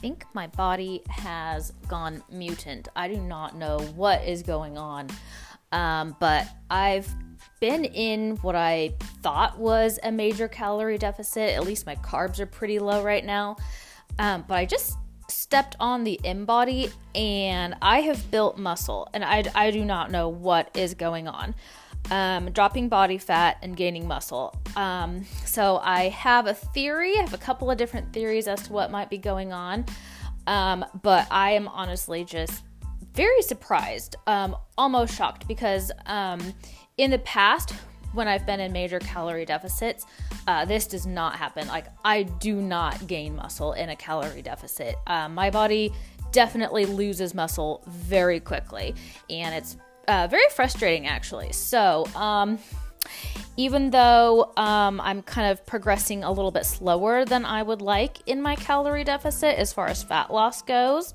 think my body has gone mutant. I do not know what is going on. Um, but I've been in what I thought was a major calorie deficit. At least my carbs are pretty low right now. Um, but I just stepped on the InBody and I have built muscle, and I, I do not know what is going on. Um, dropping body fat and gaining muscle. Um, so I have a theory. I have a couple of different theories as to what might be going on. Um, but I am honestly just very surprised, um, almost shocked, because um, in the past, when I've been in major calorie deficits, uh, this does not happen. Like, I do not gain muscle in a calorie deficit. Uh, my body definitely loses muscle very quickly, and it's uh, very frustrating actually. So, um, even though um, I'm kind of progressing a little bit slower than I would like in my calorie deficit as far as fat loss goes,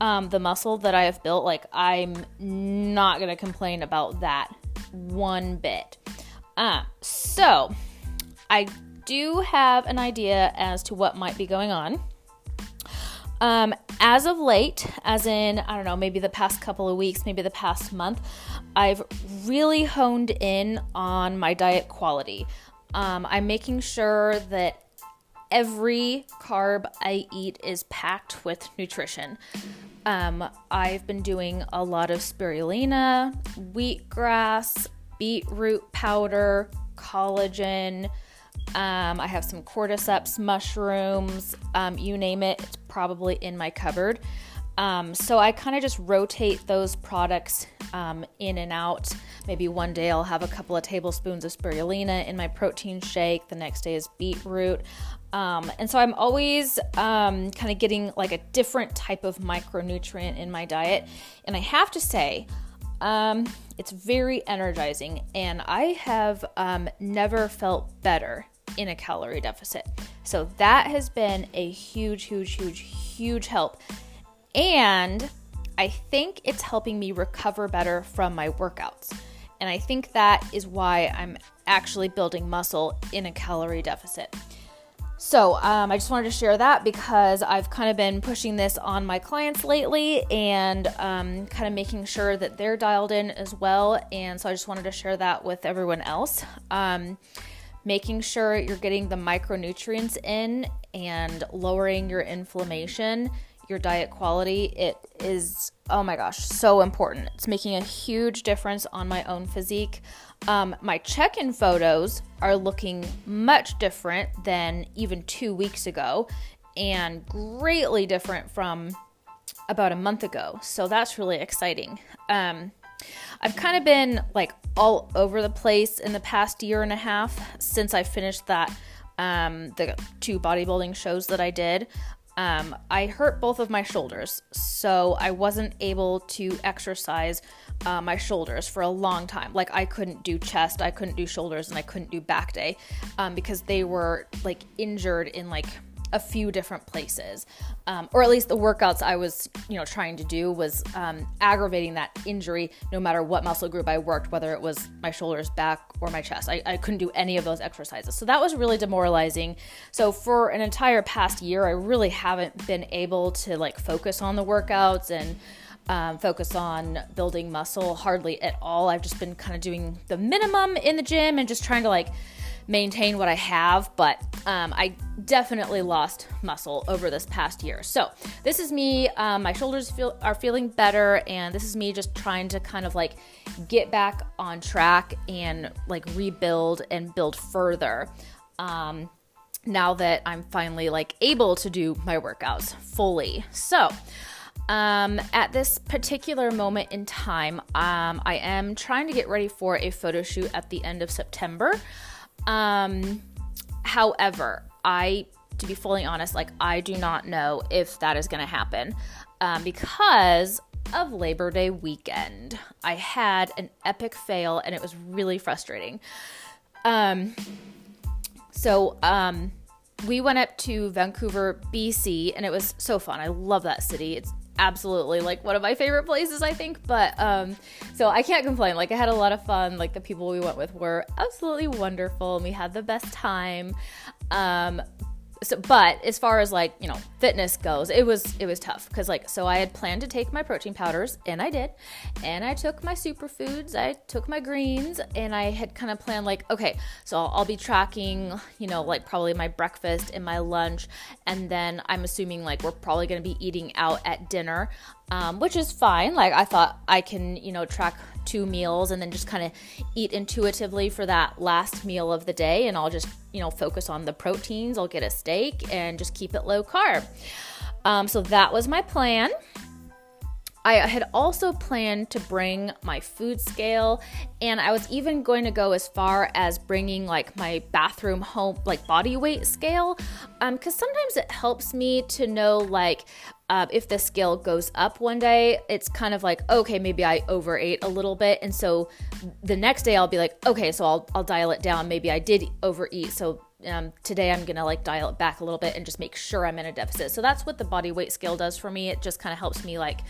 um, the muscle that I have built, like, I'm not going to complain about that one bit. Uh, so, I do have an idea as to what might be going on. Um, as of late, as in, I don't know, maybe the past couple of weeks, maybe the past month, I've really honed in on my diet quality. Um, I'm making sure that every carb I eat is packed with nutrition. Um, I've been doing a lot of spirulina, wheatgrass, beetroot powder, collagen. Um, I have some cordyceps mushrooms, um, you name it, it's probably in my cupboard. Um, so I kind of just rotate those products um, in and out. Maybe one day I'll have a couple of tablespoons of spirulina in my protein shake. The next day is beetroot. Um, and so I'm always um, kind of getting like a different type of micronutrient in my diet. And I have to say, um, it's very energizing, and I have um, never felt better in a calorie deficit. So that has been a huge, huge, huge, huge help. And I think it's helping me recover better from my workouts. And I think that is why I'm actually building muscle in a calorie deficit. So, um, I just wanted to share that because I've kind of been pushing this on my clients lately and um, kind of making sure that they're dialed in as well. And so, I just wanted to share that with everyone else. Um, making sure you're getting the micronutrients in and lowering your inflammation, your diet quality, it is, oh my gosh, so important. It's making a huge difference on my own physique. Um, my check in photos are looking much different than even two weeks ago and greatly different from about a month ago. So that's really exciting. Um, I've kind of been like all over the place in the past year and a half since I finished that um, the two bodybuilding shows that I did. Um, I hurt both of my shoulders, so I wasn't able to exercise uh, my shoulders for a long time. Like I couldn't do chest, I couldn't do shoulders, and I couldn't do back day um, because they were like injured in like a few different places, um, or at least the workouts I was, you know, trying to do was um, aggravating that injury. No matter what muscle group I worked, whether it was my shoulders, back, or my chest, I, I couldn't do any of those exercises. So that was really demoralizing. So for an entire past year, I really haven't been able to like focus on the workouts and. Um, focus on building muscle hardly at all. I've just been kind of doing the minimum in the gym and just trying to like maintain what I have, but um, I definitely lost muscle over this past year. So this is me. Um, my shoulders feel are feeling better, and this is me just trying to kind of like get back on track and like rebuild and build further. Um, now that I'm finally like able to do my workouts fully. So. Um, at this particular moment in time, um, I am trying to get ready for a photo shoot at the end of September. Um, however, I, to be fully honest, like I do not know if that is going to happen um, because of Labor Day weekend. I had an epic fail and it was really frustrating. Um, so, um, we went up to Vancouver, BC, and it was so fun. I love that city. It's absolutely. Like one of my favorite places I think but um so I can't complain. Like I had a lot of fun. Like the people we went with were absolutely wonderful and we had the best time. Um so but as far as like you know fitness goes it was it was tough because like so i had planned to take my protein powders and i did. And i took my superfoods i took my greens and i had kind of planned like okay so I'll, I'll be tracking you know like probably my breakfast and my lunch and then i'm assuming like we're probably going to be eating out at dinner um, which is fine. Like i thought i can you know track two meals and then just kind of eat intuitively for that last meal of the day and i'll just you know focus on the proteins. I'll get a steak and just keep it low carb. Um, so that was my plan I had also planned to bring my food scale, and I was even going to go as far as bringing like my bathroom home, like body weight scale, because um, sometimes it helps me to know like uh, if the scale goes up one day, it's kind of like, okay, maybe I overate a little bit. And so the next day I'll be like, okay, so I'll, I'll dial it down. Maybe I did overeat. So um, today I'm gonna like dial it back a little bit and just make sure I'm in a deficit. So that's what the body weight scale does for me. It just kind of helps me like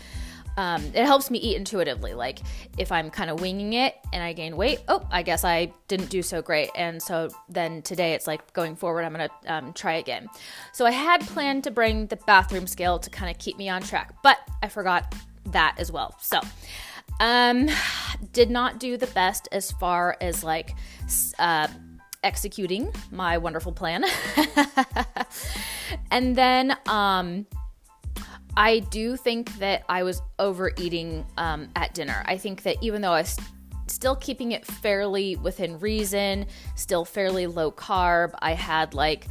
um, it helps me eat intuitively. Like if I'm kind of winging it and I gain weight, oh, I guess I didn't do so great. And so then today it's like going forward, I'm gonna um, try again. So I had planned to bring the bathroom scale to kind of keep me on track, but I forgot that as well. So um, did not do the best as far as like uh, executing my wonderful plan. and then um I do think that I was overeating um, at dinner. I think that even though I was still keeping it fairly within reason, still fairly low carb, I had like,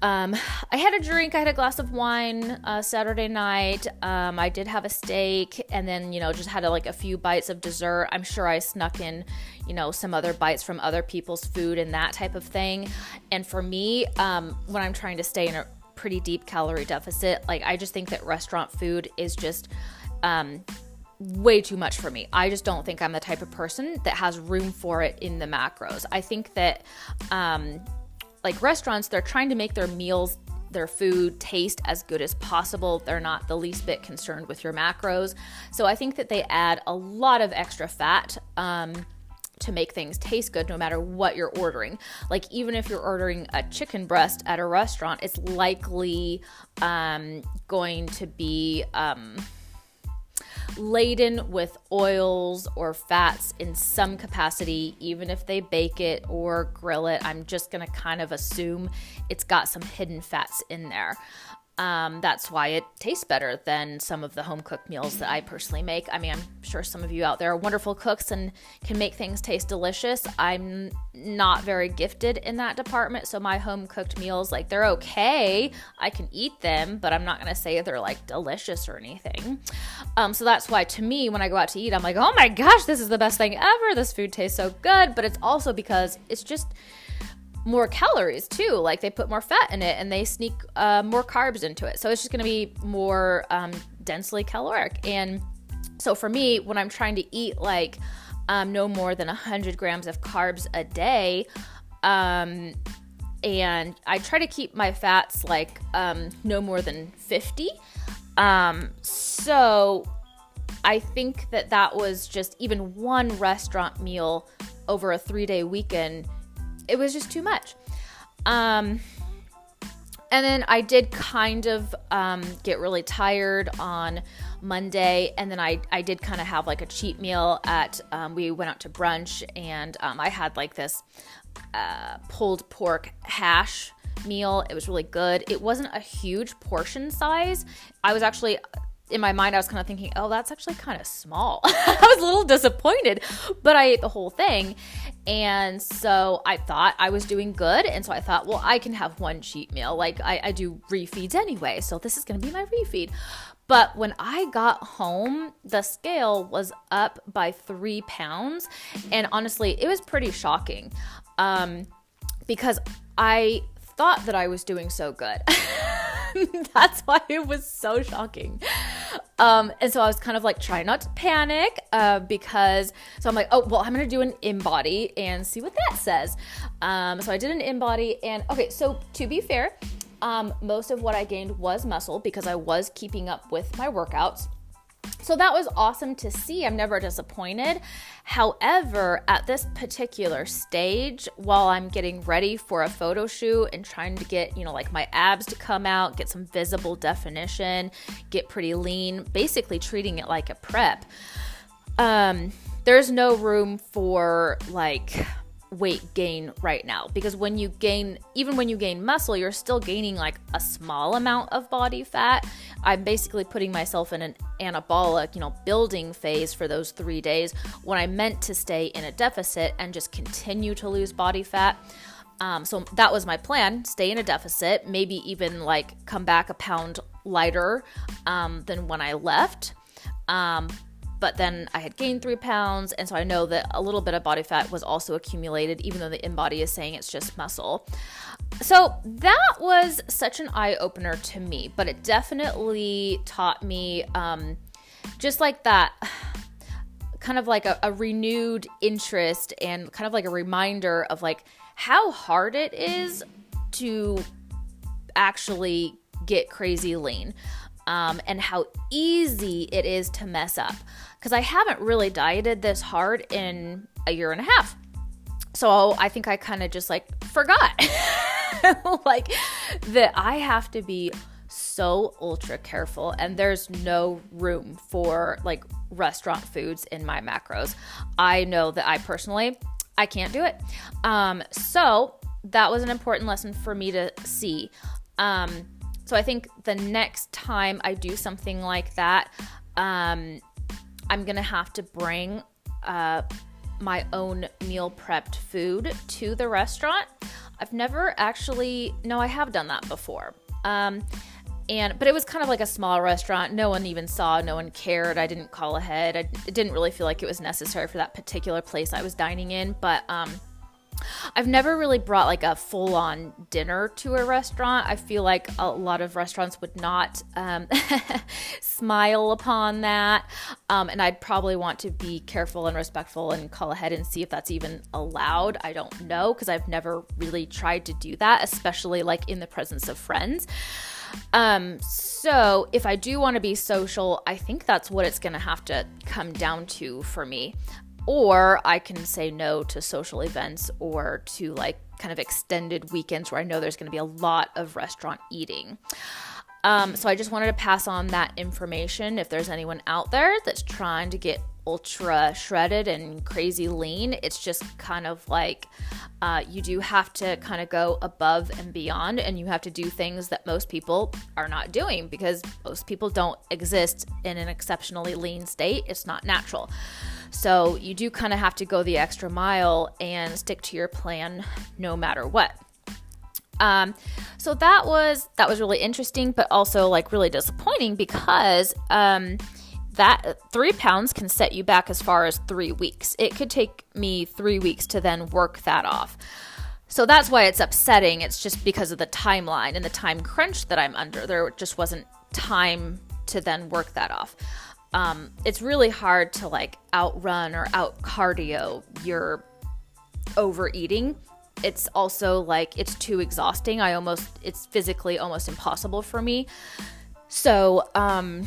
um, I had a drink, I had a glass of wine uh, Saturday night. Um, I did have a steak, and then you know just had a, like a few bites of dessert. I'm sure I snuck in, you know, some other bites from other people's food and that type of thing. And for me, um, when I'm trying to stay in a pretty deep calorie deficit. Like, I just think that restaurant food is just um, way too much for me. I just don't think I'm the type of person that has room for it in the macros. I think that, um, like, restaurants, they're trying to make their meals their food taste as good as possible. They're not the least bit concerned with your macros. So I think that they add a lot of extra fat. Um, to make things taste good no matter what you're ordering. Like, even if you're ordering a chicken breast at a restaurant, it's likely um, going to be. Um, laden with oils or fats in some capacity, even if they bake it or grill it. I'm just going to kind of assume it's got some hidden fats in there. Um, that's why it tastes better than some of the home cooked meals that I personally make. I mean, I'm sure some of you out there are wonderful cooks and can make things taste delicious. I'm not very gifted in that department, so my home cooked meals, like, they're okay. I can eat them, but I'm not gonna say they're like delicious or anything. Um, so that's why, to me, when I go out to eat, I'm like, oh my gosh, this is the best thing ever. This food tastes so good. But it's also because it's just more calories too. Like they put more fat in it and they sneak uh, more carbs into it. So it's just going to be more um, densely caloric. And so for me, when I'm trying to eat like um, no more than 100 grams of carbs a day, um, and I try to keep my fats like um, no more than 50. Um, so I think that that was just even one restaurant meal over a three day weekend it was just too much. Um, and then I did kind of um, get really tired on Monday, and then I I did kind of have like a cheat meal at. Um, we went out to brunch, and um, I had like this uh, pulled pork hash meal. It was really good. It wasn't a huge portion size. I was actually in my mind, I was kind of thinking, oh, that's actually kind of small. I was a little disappointed, but I ate the whole thing. And so I thought I was doing good. And so I thought, well, I can have one cheat meal. Like I, I do refeeds anyway. So this is going to be my refeed. But when I got home, the scale was up by three pounds. And honestly, it was pretty shocking um, because I thought that I was doing so good. That's why it was so shocking. Um, and so I was kind of like trying not to panic uh, because, so I'm like, oh, well, I'm going to do an InBody and see what that says. Um, so I did an InBody. And okay, so to be fair, um, most of what I gained was muscle because I was keeping up with my workouts. So that was awesome to see. I'm never disappointed. However, at this particular stage, while I'm getting ready for a photo shoot and trying to get, you know, like my abs to come out, get some visible definition, get pretty lean, basically treating it like a prep, um, there's no room for like weight gain right now. Because when you gain even when you gain muscle you're still gaining like a small amount of body fat. I'm basically putting myself in an anabolic you know building phase for those 3 days when i meant to stay in a deficit and just continue to lose body fat. Um, so that was my plan stay in a deficit maybe even like come back a pound lighter um, than when i left. Um, but then I had gained three pounds, and so I know that a little bit of body fat was also accumulated, even though the InBody is saying it's just muscle. So that was such an eye opener to me, but it definitely taught me um, just like that. Kind of like a, a renewed interest and kind of like a reminder of like how hard it is to actually get crazy lean um, and how easy it is to mess up because I haven't really dieted this hard in a year and a half. So I think I kind of just like forgot like that I have to be so ultra careful and there's no room for like restaurant foods in my macros. I know that I personally I can't do it. Um so that was an important lesson for me to see. Um so I think the next time I do something like that um I'm gonna have to bring uh, my own meal prepped food to the restaurant. I've never actually, no, I have done that before. Um, and but it was kind of like a small restaurant. No one even saw, no one cared. I didn't call ahead. I, it didn't really feel like it was necessary for that particular place I was dining in. But um, I've never really brought like a full on dinner to a restaurant. I feel like a lot of restaurants would not um, smile upon that. Um, and I'd probably want to be careful and respectful and call ahead and see if that's even allowed. I don't know because I've never really tried to do that, especially like in the presence of friends. Um, so if I do want to be social, I think that's what it's going to have to come down to for me or I can say no to social events or to like kind of extended weekends where I know there's going to be a lot of restaurant eating. Um, so I just wanted to pass on that information. If there's anyone out there that's trying to get ultra shredded and crazy lean, it's just kind of like uh, you do have to kind of go above and beyond, and you have to do things that most people are not doing because most people don't exist in an exceptionally lean state. It's not natural. So you do kind of have to go the extra mile and stick to your plan no matter what. Um, so that was that was really interesting, but also like really disappointing because um, that three pounds can set you back as far as three weeks. It could take me three weeks to then work that off. So that's why it's upsetting. It's just because of the timeline and the time crunch that I'm under. There just wasn't time to then work that off um, it's really hard to like outrun or out cardio your overeating. It's also like it's too exhausting. I almost it's physically almost impossible for me. So um,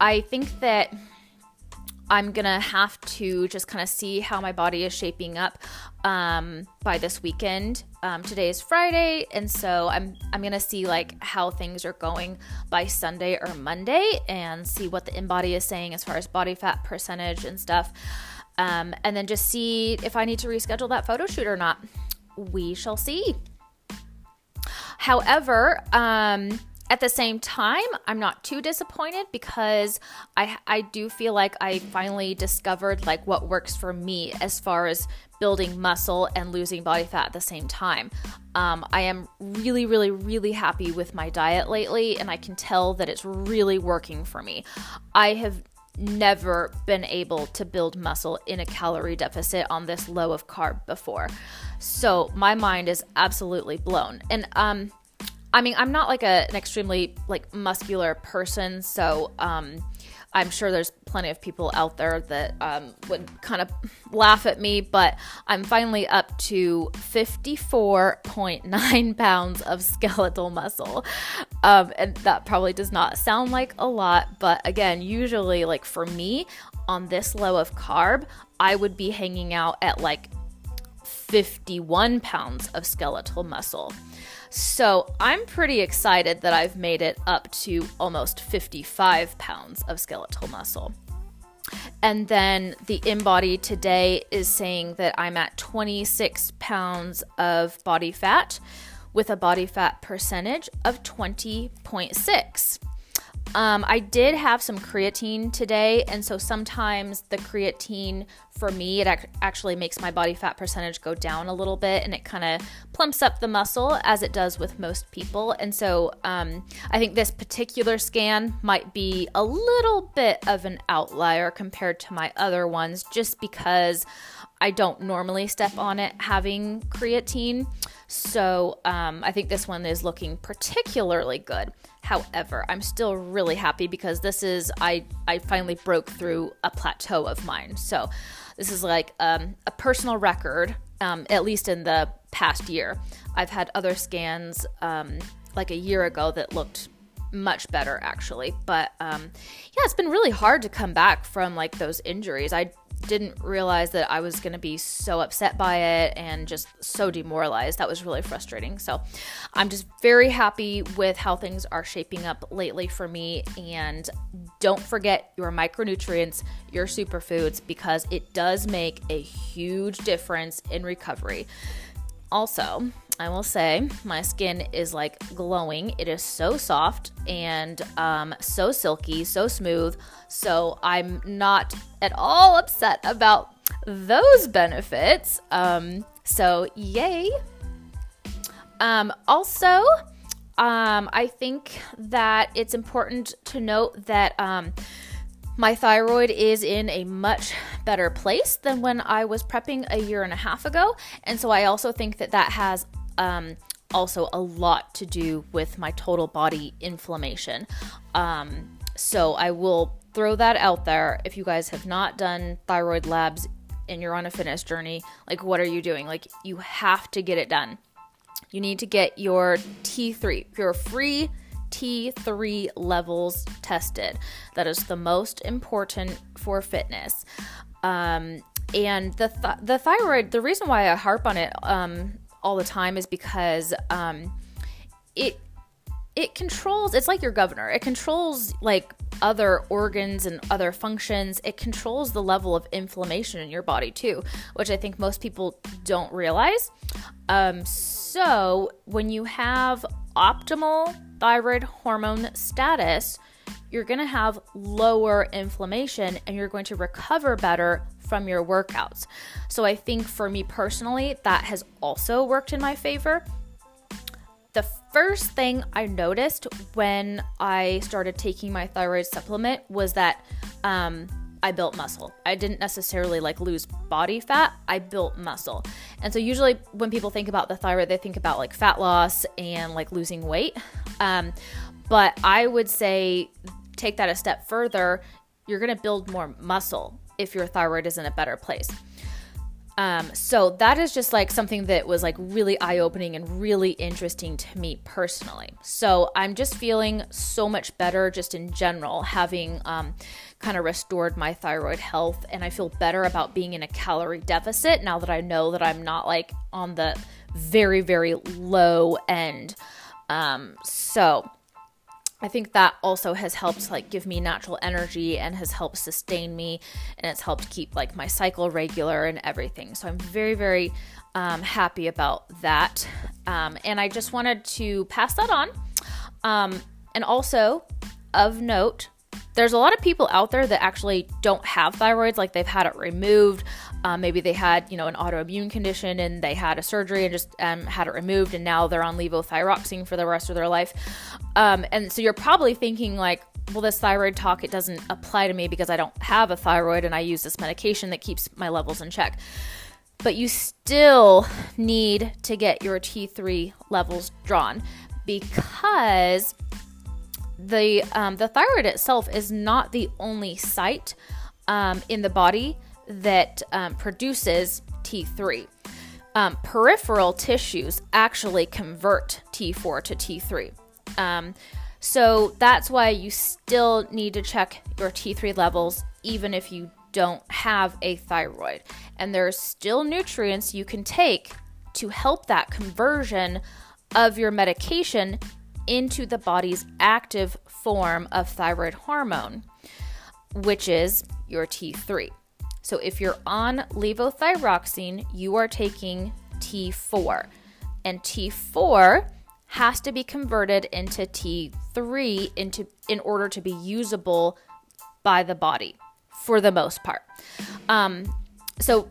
I think that I'm gonna have to just kind of see how my body is shaping up um, by this weekend. Um, today is Friday, and so I'm I'm gonna see like how things are going by Sunday or Monday, and see what the InBody is saying as far as body fat percentage and stuff, um, and then just see if I need to reschedule that photo shoot or not. We shall see. However, um, at the same time, I'm not too disappointed because I I do feel like I finally discovered like what works for me as far as building muscle and losing body fat at the same time. Um, I am really, really, really happy with my diet lately, and I can tell that it's really working for me. I have never been able to build muscle in a calorie deficit on this low of carb before. So my mind is absolutely blown. And um I mean, I'm not like a, an extremely like muscular person, so um, I'm sure there's plenty of people out there that um, would kind of laugh at me, but I'm finally up to 54.9 pounds of skeletal muscle. Um, and that probably does not sound like a lot, but again, usually, like for me, on this low of carb, I would be hanging out at like 51 pounds of skeletal muscle. So I'm pretty excited that I've made it up to almost 55 pounds of skeletal muscle. And then the InBody today is saying that I'm at 26 pounds of body fat with a body fat percentage of 20.6. Um, I did have some creatine today, and so sometimes the creatine for me, it ac- actually makes my body fat percentage go down a little bit and it kind of plumps up the muscle as it does with most people. And so um, I think this particular scan might be a little bit of an outlier compared to my other ones just because I don't normally step on it having creatine. So um, I think this one is looking particularly good. However, I'm still really happy because this is I I finally broke through a plateau of mine. So this is like um, a personal record, um, at least in the past year. I've had other scans um, like a year ago that looked much better actually but um yeah it's been really hard to come back from like those injuries i didn't realize that I was going to be so upset by it and just so demoralized. That was really frustrating. So I'm just very happy with how things are shaping up lately for me. And don't forget your micronutrients, your superfoods, because it does make a huge difference in recovery. Also, I will say my skin is like glowing. It is so soft and um, so silky, so smooth. So I'm not at all upset about those benefits. Um, so, yay. Um, also, um, I think that it's important to note that um, my thyroid is in a much better place than when I was prepping a year and a half ago. And so I also think that that has um, also a lot to do with my total body inflammation. Um, so I will throw that out there. If you guys have not done thyroid labs and you're on a fitness journey, like what are you doing? Like you have to get it done. You need to get your T3, your free T3 levels tested. That is the most important for fitness. Um, and the th- the thyroid, the reason why I harp on it um, all the time is because um, it it controls. It's like your governor. It controls like other organs and other functions. It controls the level of inflammation in your body too, which I think most people don't realize. Um, so when you have optimal thyroid hormone status, you're going to have lower inflammation and you're going to recover better from your workouts. So I think for me personally, that has also worked in my favor. The first thing I noticed when I started taking my thyroid supplement was that um, I built muscle. I didn't necessarily like lose body fat, I built muscle. And so usually when people think about the thyroid, they think about like fat loss and like losing weight. Um, but I would say take that a step further, you're going to build more muscle if your thyroid is in a better place. Um, so that is just like something that was like really eye opening and really interesting to me personally. So I'm just feeling so much better just in general, having um, kind of restored my thyroid health. And I feel better about being in a calorie deficit now that I know that I'm not like on the very, very low end. Um, so I think that also has helped like give me natural energy and has helped sustain me and it's helped keep like my cycle regular and everything. So I'm very, very um, happy about that. Um, and I just wanted to pass that on. Um, and also, of note, there's a lot of people out there that actually don't have thyroids, like they've had it removed. Um, maybe they had, you know, an autoimmune condition and they had a surgery and just um, had it removed, and now they're on levothyroxine for the rest of their life. Um, and so you're probably thinking like, well, this thyroid talk it doesn't apply to me because I don't have a thyroid and I use this medication that keeps my levels in check. But you still need to get your T3 levels drawn because the um, the thyroid itself is not the only site um, in the body that um, produces T3. Um, peripheral tissues actually convert T4 to T3. Um, so that's why you still need to check your T3 levels even if you don't have a thyroid. And there's still nutrients you can take to help that conversion of your medication into the body's active form of thyroid hormone, which is your T3. So if you're on levothyroxine, you are taking T4. And T4 has to be converted into T3 into in order to be usable by the body for the most part. Um, so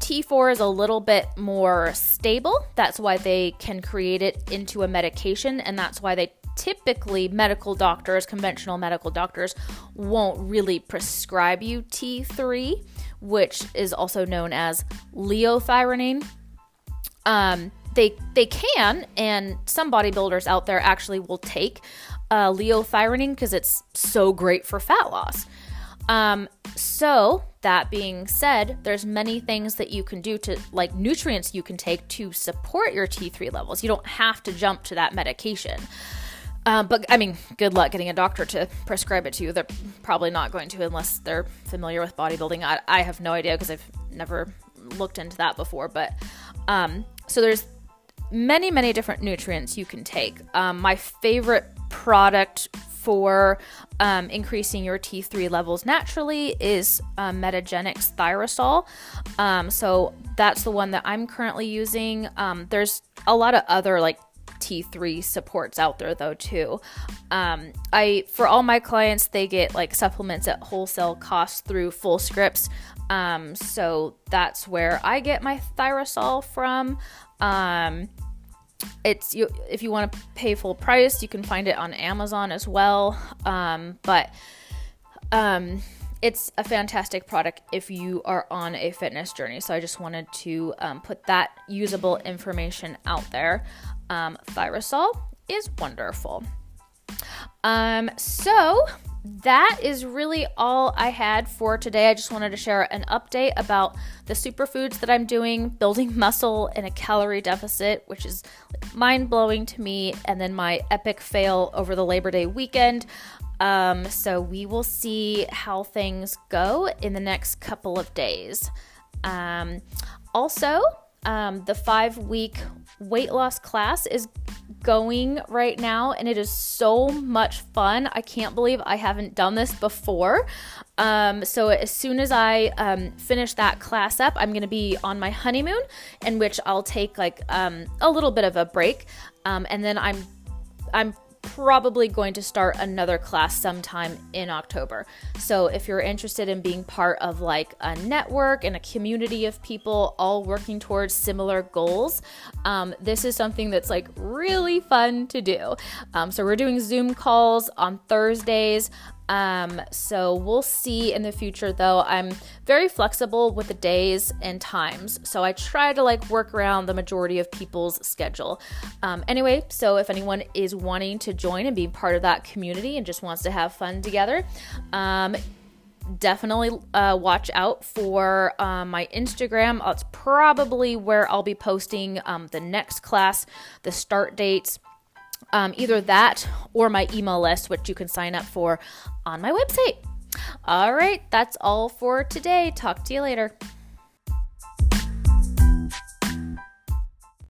T4 is a little bit more stable. That's why they can create it into a medication, and that's why they typically medical doctors, conventional medical doctors, won't really prescribe you T3, which is also known as liothyronine. Um, they they can, and some bodybuilders out there actually will take uh, liothyronine because it's so great for fat loss. Um, so that being said, there's many things that you can do to like nutrients you can take to support your T3 levels. You don't have to jump to that medication. Um, but I mean, good luck getting a doctor to prescribe it to you. They're probably not going to unless they're familiar with bodybuilding. I, I have no idea because I've never looked into that before. But um, so there's many, many different nutrients you can take. Um, my favorite product for um, increasing your T3 levels naturally is um, Metagenics Thyrosol. Um, so that's the one that I'm currently using. Um, there's a lot of other like T3 supports out there though too. Um, I for all my clients they get like supplements at wholesale cost through Fullscripts. Um, so that's where I get my Thyrosol from. Um, it's you if you want to pay full price you can find it on amazon as well um, but um, it's a fantastic product if you are on a fitness journey. So i just wanted to um, put that usable information out there. Um, Thyrosol is wonderful. Um, so that is really all I had for today. I just wanted to share an update about the superfoods that I'm doing, building muscle in a calorie deficit, which is mind blowing to me, and then my epic fail over the Labor Day weekend. Um, so we will see how things go in the next couple of days. Um, also, um, the five week weight loss class is going right now and it is so much fun. I can't believe I haven't done this before. Um, so as soon as I um, finish that class up, I'm going to be on my honeymoon, in which I'll take like um, a little bit of a break, um, and then I'm I'm probably going to start another class sometime in October. So if you're interested in being part of like a network and a community of people all working towards similar goals, um, this is something that's like really fun to do. Um, so we're doing Zoom calls on Thursdays. Um, so we'll see in the future though. I'm very flexible with the days and times. So I try to like work around the majority of people's schedule. Um, anyway, so if anyone is wanting to join and be part of that community and just wants to have fun together, um, definitely uh, watch out for uh, my Instagram. That's probably where I'll be posting um, the next class, the start dates, um, either that or my email list, which you can sign up for on my website. All right, that's all for today. Talk to you later.